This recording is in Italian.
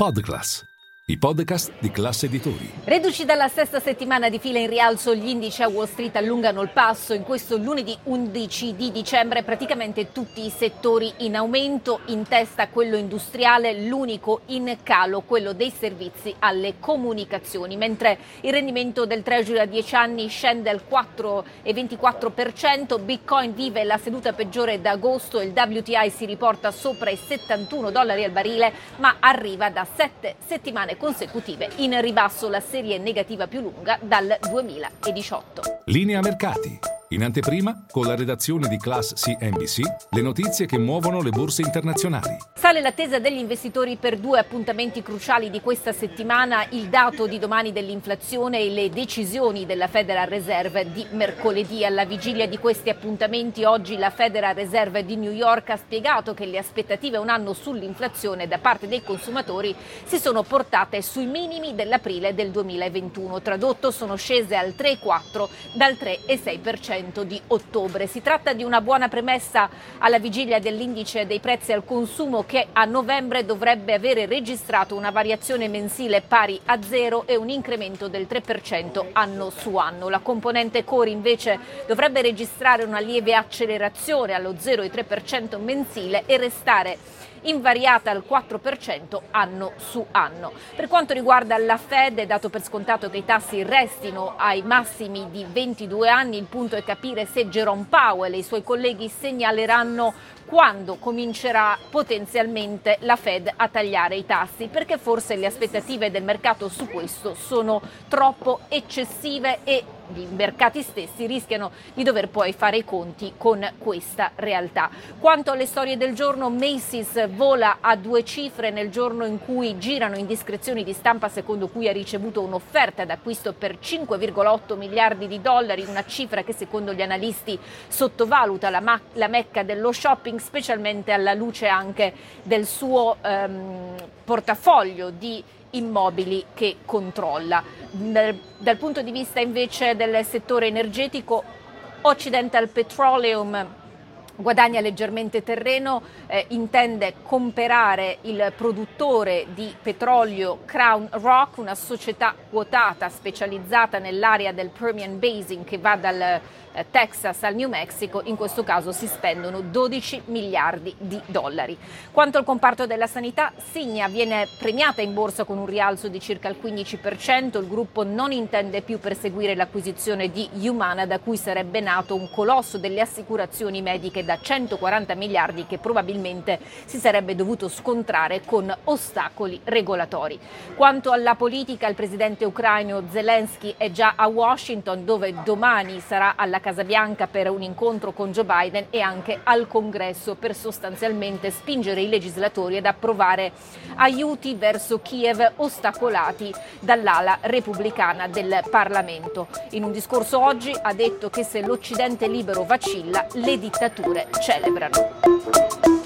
Podcast. I podcast di classe editori. Reduci dalla sesta settimana di fila in rialzo, gli indici a Wall Street allungano il passo. In questo lunedì 11 di dicembre praticamente tutti i settori in aumento, in testa quello industriale, l'unico in calo quello dei servizi alle comunicazioni, mentre il rendimento del Treasury a 10 anni scende al 4,24%, Bitcoin vive la seduta peggiore d'agosto, il WTI si riporta sopra i 71 dollari al barile, ma arriva da 7 settimane consecutive in ribasso la serie negativa più lunga dal 2018. Linea mercati. In anteprima, con la redazione di Class CNBC, le notizie che muovono le borse internazionali. Sale l'attesa degli investitori per due appuntamenti cruciali di questa settimana, il dato di domani dell'inflazione e le decisioni della Federal Reserve di mercoledì. Alla vigilia di questi appuntamenti, oggi la Federal Reserve di New York ha spiegato che le aspettative un anno sull'inflazione da parte dei consumatori si sono portate sui minimi dell'aprile del 2021. Tradotto sono scese al 3,4 dal 3,6% di ottobre. Si tratta di una buona premessa alla vigilia dell'indice dei prezzi al consumo che a novembre dovrebbe avere registrato una variazione mensile pari a zero e un incremento del 3% anno su anno. La componente core invece dovrebbe registrare una lieve accelerazione allo 0,3% mensile e restare invariata al 4% anno su anno. Per quanto riguarda la Fed, è dato per scontato che i tassi restino ai massimi di 22 anni, il punto è capire se Jerome Powell e i suoi colleghi segnaleranno quando comincerà potenzialmente la Fed a tagliare i tassi, perché forse le aspettative del mercato su questo sono troppo eccessive e i mercati stessi rischiano di dover poi fare i conti con questa realtà. Quanto alle storie del giorno, Macy's vola a due cifre nel giorno in cui girano indiscrezioni di stampa secondo cui ha ricevuto un'offerta d'acquisto per 5,8 miliardi di dollari, una cifra che secondo gli analisti sottovaluta la, ma- la mecca dello shopping, specialmente alla luce anche del suo ehm, portafoglio di immobili che controlla. Dal, dal punto di vista invece del settore energetico, Occidental Petroleum guadagna leggermente terreno, eh, intende comprare il produttore di petrolio Crown Rock, una società quotata specializzata nell'area del Permian Basin che va dal eh, Texas al New Mexico, in questo caso si spendono 12 miliardi di dollari. Quanto al comparto della sanità, Signa viene premiata in borsa con un rialzo di circa il 15%, il gruppo non intende più perseguire l'acquisizione di Humana da cui sarebbe nato un colosso delle assicurazioni mediche da 140 miliardi che probabilmente si sarebbe dovuto scontrare con ostacoli regolatori. Quanto alla politica, il presidente ucraino Zelensky è già a Washington dove domani sarà alla Casa Bianca per un incontro con Joe Biden e anche al Congresso per sostanzialmente spingere i legislatori ad approvare aiuti verso Kiev ostacolati dall'ala repubblicana del Parlamento. In un discorso oggi ha detto che se l'Occidente libero vacilla, le dittature celebrano.